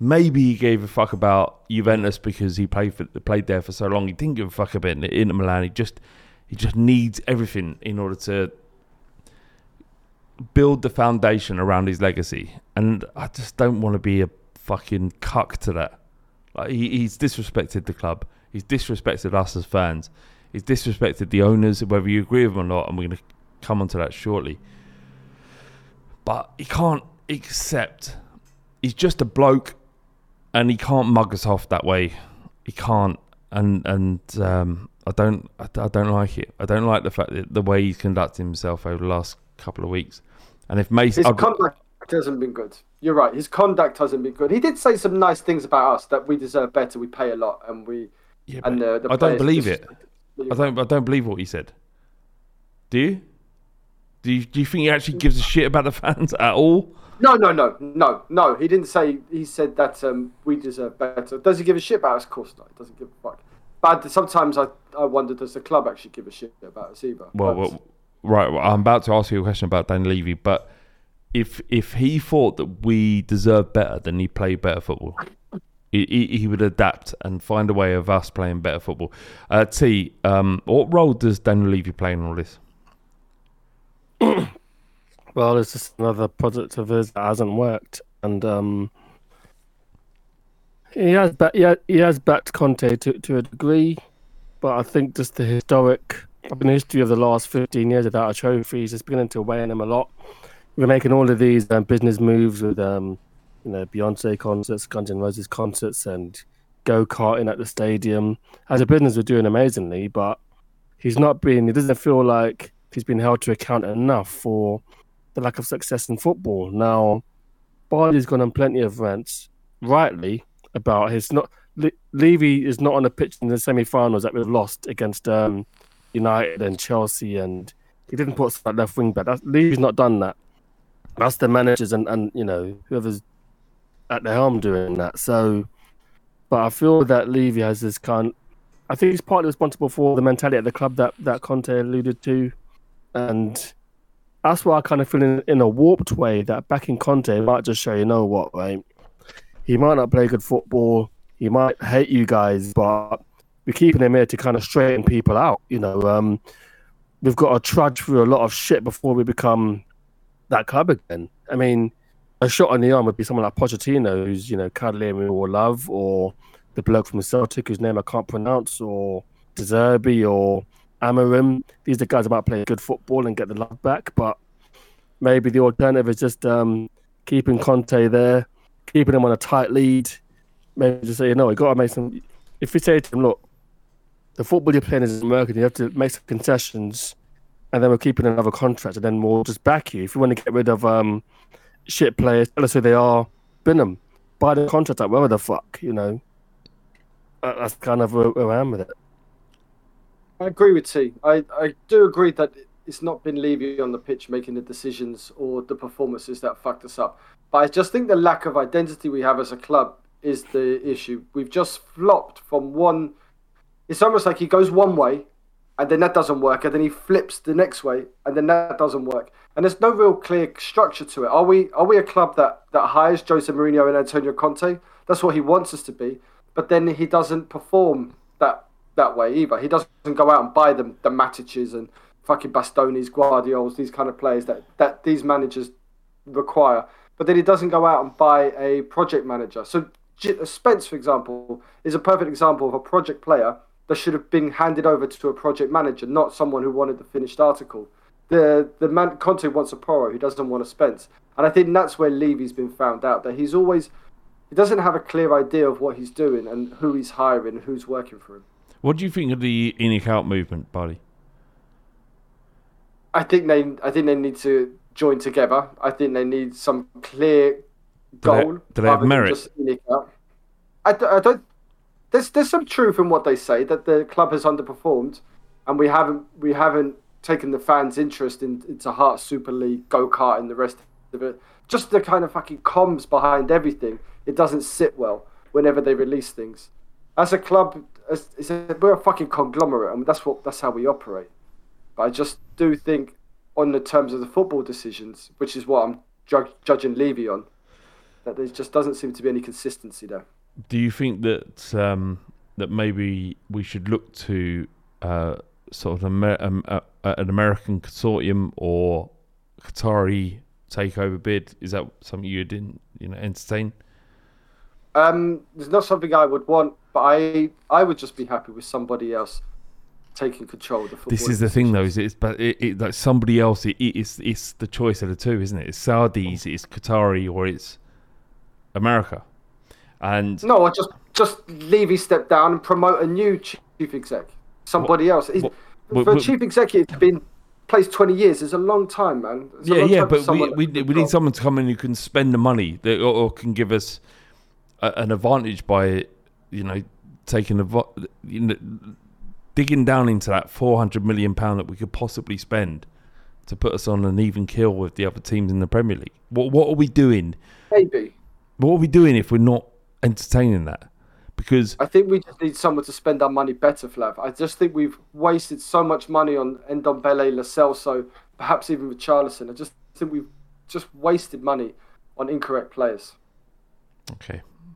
Maybe he gave a fuck about Juventus because he played for, played there for so long. He didn't give a fuck about Inter Milan. He just he just needs everything in order to build the foundation around his legacy. And I just don't want to be a fucking cuck to that. Like he, he's disrespected the club. He's disrespected us as fans. He's disrespected the owners, whether you agree with him or not. And we're going to come onto that shortly. But he can't accept. He's just a bloke, and he can't mug us off that way. He can't, and and um, I don't, I, I don't like it. I don't like the fact that the way he's conducted himself over the last couple of weeks. And if Mason, His I'd- conduct hasn't been good. You're right. His conduct hasn't been good. He did say some nice things about us that we deserve better. We pay a lot, and we Yeah, and the, the I don't believe just- it. I don't. I don't believe what he said. Do you? Do you, do you think he actually gives a shit about the fans at all? No, no, no, no, no. He didn't say. He said that um, we deserve better. Does he give a shit about us? Of course not. He doesn't give a fuck. But sometimes I, I wonder, does the club actually give a shit about us either? Well, well right. I'm about to ask you a question about Dan Levy, but if if he thought that we deserve better, then he play better football. He, he, he would adapt and find a way of us playing better football. Uh, T, um, what role does Daniel Levy play in all this? Well, it's just another project of his that hasn't worked, and um, he has ba- he, he has backed Conte to to a degree, but I think just the historic, I mean, the history of the last fifteen years without a trophy just beginning to weigh on him a lot. We're making all of these um, business moves with um, you know, Beyonce concerts, Guns N' Roses concerts, and go karting at the stadium. As a business, we're doing amazingly, but he's not being. He doesn't feel like he's been held to account enough for the lack of success in football. Now, Bardi's gone on plenty of rants, rightly, about his not. Le- Levy is not on the pitch in the semi-finals that we've lost against um, United and Chelsea, and he didn't put us at left wing back. That's, Levy's not done that. That's the managers and, and you know whoever's at the helm doing that. So, but I feel that Levy has this kind. I think he's partly responsible for the mentality at the club that that Conte alluded to, and that's why I kind of feel in, in a warped way that backing Conte might just show you know what, right? He might not play good football. He might hate you guys, but we're keeping him here to kind of straighten people out. You know, um, we've got to trudge through a lot of shit before we become that club again. I mean, a shot on the arm would be someone like Pochettino, who's you know cuddly and we all love, or the bloke from Celtic whose name I can't pronounce, or De Zerbi, or Amorim. These are guys about might play good football and get the love back, but maybe the alternative is just um, keeping Conte there, keeping him on a tight lead. Maybe just say, you know, we got to make some. If we say to him, look, the football you're playing isn't working, you have to make some concessions, and then we're keeping another contract, and then we'll just back you. If you want to get rid of um, shit players, tell us who they are, bin them, buy the contract up, whatever the fuck, you know. that's kind of where, where I am with it. I agree with T. I, I do agree that it's not been Levy on the pitch making the decisions or the performances that fucked us up. But I just think the lack of identity we have as a club is the issue. We've just flopped from one. It's almost like he goes one way, and then that doesn't work, and then he flips the next way, and then that doesn't work. And there's no real clear structure to it. Are we are we a club that, that hires Jose Mourinho and Antonio Conte? That's what he wants us to be. But then he doesn't perform that that way either. He doesn't go out and buy them the Matiches and fucking Bastonis, Gvardiols, these kind of players that, that these managers require. But then he doesn't go out and buy a project manager. So Spence, for example, is a perfect example of a project player that should have been handed over to a project manager, not someone who wanted the finished article. The the man Conte wants a pro who doesn't want a Spence, and I think that's where Levy's been found out that he's always he doesn't have a clear idea of what he's doing and who he's hiring, who's working for him. What do you think of the in out movement, buddy? I think they I think they need to join together. I think they need some clear Do they- goal. do they have merit? just in it out. I, d- I don't. There's there's some truth in what they say that the club has underperformed, and we haven't we haven't taken the fans' interest in, into Heart Super League, go kart, and the rest of it. Just the kind of fucking comms behind everything. It doesn't sit well whenever they release things. As a club, as, a, we're a fucking conglomerate, and that's what that's how we operate. But I just do think, on the terms of the football decisions, which is what I'm ju- judging Levy on, that there just doesn't seem to be any consistency there. Do you think that um, that maybe we should look to uh, sort of Amer- um, uh, uh, an American consortium or Qatari takeover bid? Is that something you didn't you know entertain? Um, there's not something I would want, but I I would just be happy with somebody else taking control of the football. This is the thing, though, is it's but it, it like somebody else. It, it's it's the choice of the two, isn't it? It's Saudis, it's Qatari, or it's America. And No, I just just Levy step down and promote a new chief exec, somebody else. He's- what- for a chief executive to be in place 20 years is a long time, man. It's yeah, yeah, but we we, we need someone to come in who can spend the money that, or, or can give us a, an advantage by you know taking the you know, digging down into that four hundred million pound that we could possibly spend to put us on an even kill with the other teams in the Premier League. What what are we doing? maybe. What are we doing if we're not entertaining that? Because I think we just need someone to spend our money better, Flav. I just think we've wasted so much money on Ndombele, Lo Celso, perhaps even with Charlison. I just think we've just wasted money on incorrect players. okay,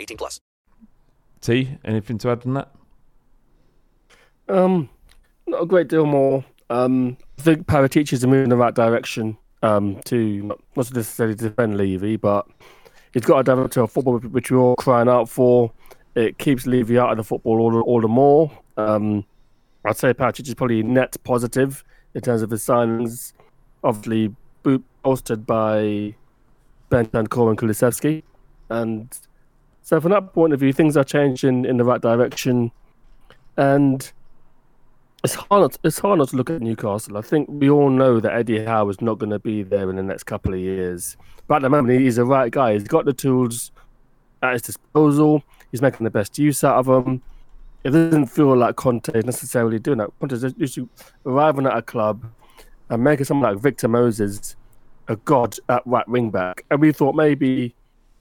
18 plus. T, anything to add on that? Um, not a great deal more. Um, I think Paratici's are moving in the right direction. Um, to not not necessarily defend Levy, but he's got a director of football which we're all crying out for. It keeps Levy out of the football all, all the more. Um, I'd say Paratici is probably net positive in terms of his signings. Obviously, bo- bolstered by Ben and Kulusevski, and so from that point of view, things are changing in the right direction. And it's hard. Not, it's hard not to look at Newcastle. I think we all know that Eddie Howe is not going to be there in the next couple of years. But at the moment, he's the right guy. He's got the tools at his disposal. He's making the best use out of them. It doesn't feel like Conte is necessarily doing that. Conte is usually arriving at a club and making someone like Victor Moses a god at right wing back. And we thought maybe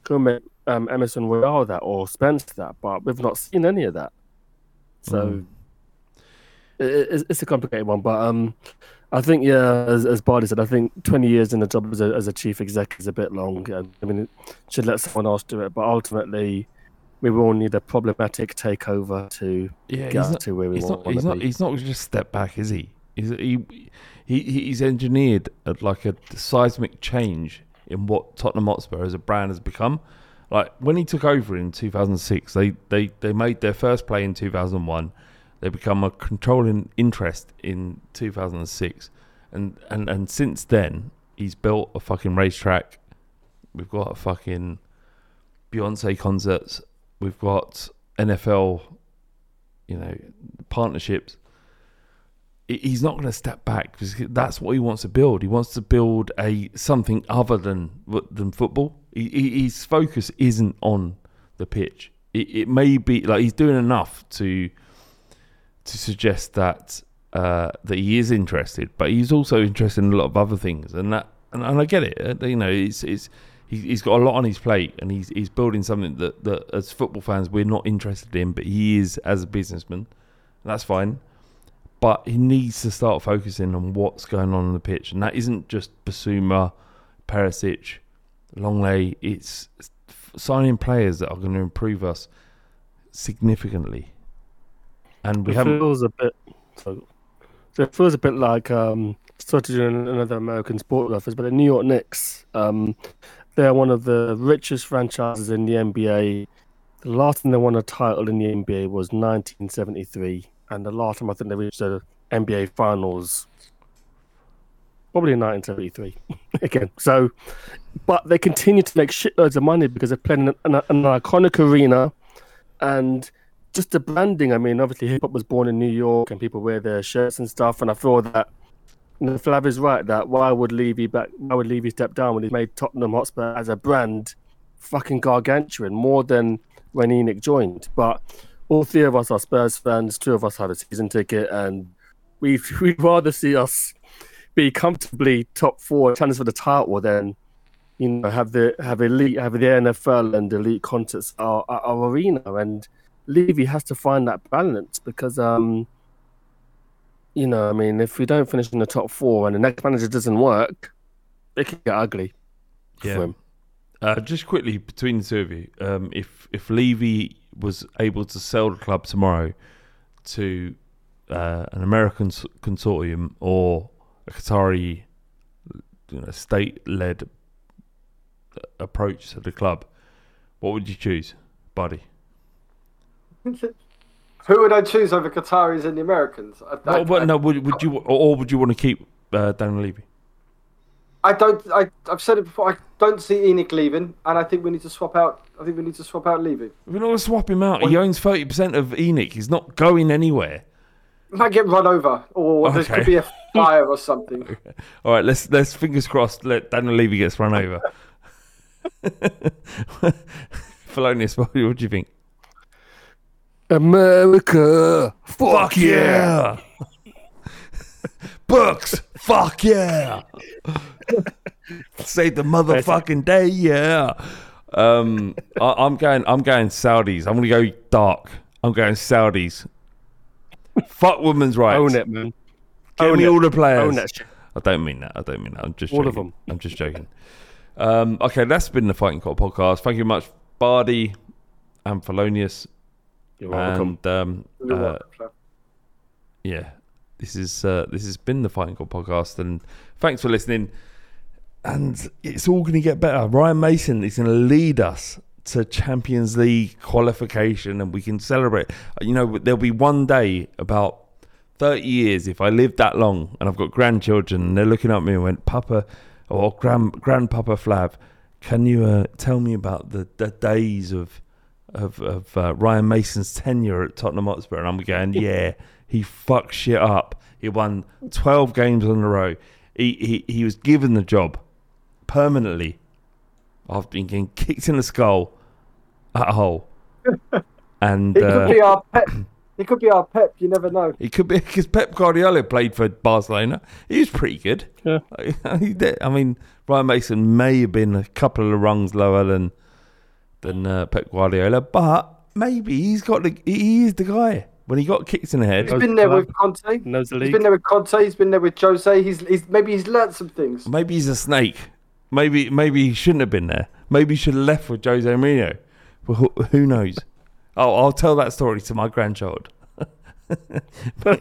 make um, Emerson Royal that or Spence that, but we've not seen any of that. So it, it- it's a complicated one, but um, I think yeah, as, as Bardi said, I think 20 years in the job as a, as a chief exec is a bit long. I mean, it should let someone else do it, but ultimately, we will need a problematic takeover to Yeah, get not, to where we want not, he's to not, be. he's not just step back, is he? He's, he, he, he's engineered a, like a seismic change in what Tottenham Hotspur as a brand has become. Like when he took over in 2006, they, they, they made their first play in 2001. They become a controlling interest in 2006, and and and since then he's built a fucking racetrack. We've got a fucking Beyonce concerts. We've got NFL, you know, partnerships. He- He's not going to step back because that's what he wants to build. He wants to build a something other than than football. He, he, his focus isn't on the pitch. It, it may be like he's doing enough to to suggest that uh, that he is interested, but he's also interested in a lot of other things, and that and, and I get it. uh, You know, it's it's he, he's got a lot on his plate, and he's he's building something that that as football fans we're not interested in, but he is as a businessman. That's fine, but he needs to start focusing on what's going on on the pitch, and that isn't just Bissouma, Perisic, Lenglet. It's signing players that are going to improve us significantly. And we it haven't. feels a bit. So, it feels a bit like um, sort of another American sport reference, but the New York Knicks. Um, they're one of the richest franchises in the NBA. The last time they won a title in the NBA was 1973, and the last time I think they reached the NBA Finals, probably in 1973 again. So, but they continue to make shitloads of money because they're playing in an, an iconic arena, and just the branding. I mean, obviously, hip hop was born in New York, and people wear their shirts and stuff. And I feel that you know, Flav is right that why would Levy back? Why would Levy step down when he made Tottenham Hotspur as a brand fucking gargantuan more than when ENIC joined? But all three of us are Spurs fans. Two of us have a season ticket, and we we'd rather see us be comfortably top four, challenge for the title, than you know have the have elite have the NFL and elite concerts our, our, our arena. And Levy has to find that balance because um you know I mean if we don't finish in the top four and the next manager doesn't work, it can get ugly Yeah. for him. Uh, just quickly between the two of you, um, if if Levy was able to sell the club tomorrow to uh, an American consortium or a Qatari you know, state-led approach to the club, what would you choose, buddy? Who would I choose over Qataris and the Americans? I, I, Well, well, no, would, would you, or would you want to keep uh, Daniel Levy? I don't. I, I've said it before. I don't see ENIC leaving, and I think we need to swap out. I think we need to swap out Levy. We're not going to swap him out. He owns thirty percent of ENIC. He's not going anywhere. Might get run over, or there Okay. could be a fire or something. All right, let's let's fingers crossed. Let Daniel Levy gets run over. Felonious, what, what do you think? America, Fuck yeah! Books, fuck yeah! Save the motherfucking day, yeah. Um, I, I'm going. I'm going Saudis. I'm going to go dark. I'm going Saudis. Fuck women's rights. Own it, man. Give Own me it. all the players. Own that shit. I don't mean that. I don't mean that. I'm just All of joking. them. I'm just joking. Um, okay, that's been the Fighting Cock podcast. Thank you very much, Bardi and Felonious. You're welcome. And um, You're uh, welcome, yeah, this is uh, this has been the Fighting Cock podcast, and thanks for listening. And it's all going to get better. Ryan Mason is going to lead us to Champions League qualification, and we can celebrate. You know, there'll be one day about 30 years if I live that long and I've got grandchildren and they're looking at me and went, Papa or grand grandpapa Flav, can you uh, tell me about the, the days of of, of uh, Ryan Mason's tenure at Tottenham Hotspur? And I'm going, yeah, he fucked shit up. He won 12 games in a row. He, he, he was given the job permanently after being getting kicked in the skull at Hull. And He uh, could be our pep. He could be our pep. You never know. it could be because Pep Guardiola played for Barcelona. He was pretty good. Yeah. He did. I mean, Ryan Mason may have been a couple of rungs lower than than uh, Pep Guardiola, but maybe he's got the he is the guy. When he got kicked in the head, He's been there with Conte. Knows the He's league. been there with Conte. He's been there with Jose. He's, he's maybe he's learnt some things. maybe he's a snake. Maybe maybe he shouldn't have been there. Maybe he should have left with Jose Mourinho. Well, who, who knows? Oh, I'll tell that story to my grandchild. I'll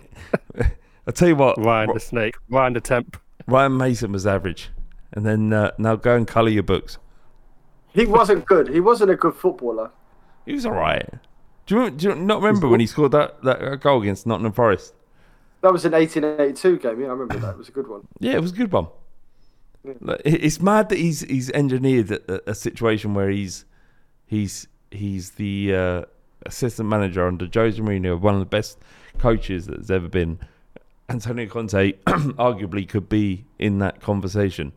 tell you what. Ryan the snake. Ryan the temp. Ryan Mason was average, and then uh, now go and colour your books. he wasn't good. He wasn't a good footballer. He was all right. Do you, do you not remember when he scored that, that goal against Nottingham Forest? That was an 1882 game. Yeah, I remember that. It was a good one. Yeah, it was a good one. Like, It's mad that he's he's engineered a, a situation where he's he's he's the uh, assistant manager under Jose Mourinho, one of the best coaches that's ever been. Antonio Conte arguably could be in that conversation,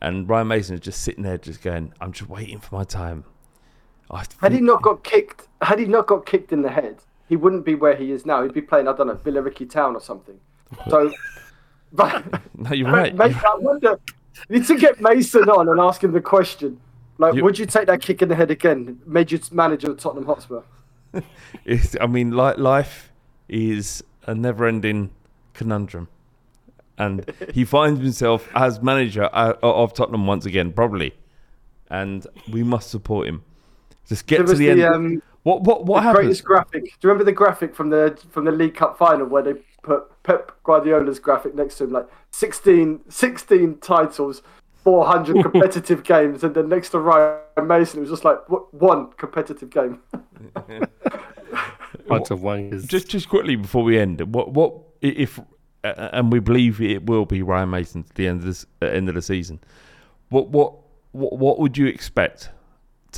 and Ryan Mason is just sitting there, just going, "I'm just waiting for my time." I Had he not got kicked, had he not got kicked in the head, he wouldn't be where he is now. He'd be playing, I don't know, Villa Billericay Town or something. So, but no, you're right. Mate, I wonder. You need to get Mason on and ask him the question. Like, You- would you take that kick in the head again? You manager of Tottenham Hotspur. It's, I mean, li- life is a never-ending conundrum, and he finds himself as manager uh, of Tottenham once again, probably, and we must support him. Just get There to was the, the, end. um, what what what the happened? greatest graphic. Do you remember the graphic from the from the League Cup final where they put Pep Guardiola's graphic next to him, like 16, 16 titles, four hundred competitive games, and then next to Ryan Mason, it was just like w- one competitive game. Bunch of wankers. Just just quickly before we end, what what if uh, and we believe it will be Ryan Mason to the end of this uh, end of the season. What what what, what would you expect?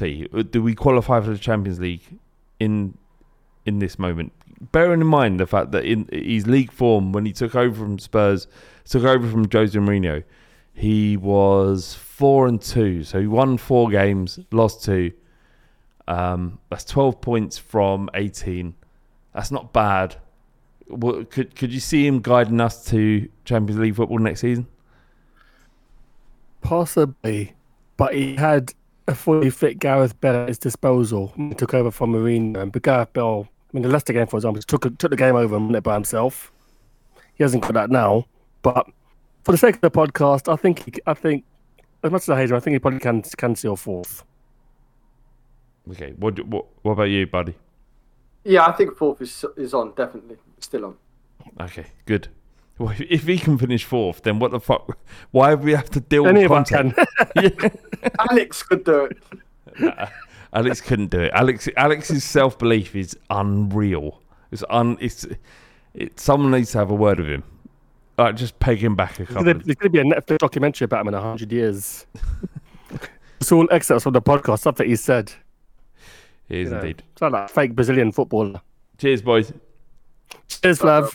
Uh, do we qualify for the Champions League in in this moment? Bearing in mind the fact that in his league form when he took over from Spurs, took over from Jose Mourinho, he was four and two. So he won four games, lost two. Um, that's twelve points from eighteen. That's not bad. What, could could you see him guiding us to Champions League football next season? Possibly, but he had a fully fit Gareth Bale at his disposal. He took over from Mourinho, and but Gareth Bale, I mean, the Leicester game, for example, took took the game over and won it by himself. He hasn't got that now, but for the sake of the podcast, I think he, I think as much as I hate him, I think he probably can can seal fourth. Okay, what what what about you, buddy? Yeah, I think fourth is is on definitely still on. Okay, good. Well, if- if he can finish fourth, then what the fuck? Why do we have to deal Any with of us Conte? Alex could do it. Nah, Alex couldn't do it. Alex Alex's self belief is unreal. It's un. It's it. Someone needs to have a word with him. Like just peg him back a There's couple. gonna, there's gonna be a Netflix documentary about him in hundred years. it's all excerpts from the podcast, stuff that he said. he is you know. indeed. It's like that fake Brazilian footballer. Cheers, boys. Cheers, Flav.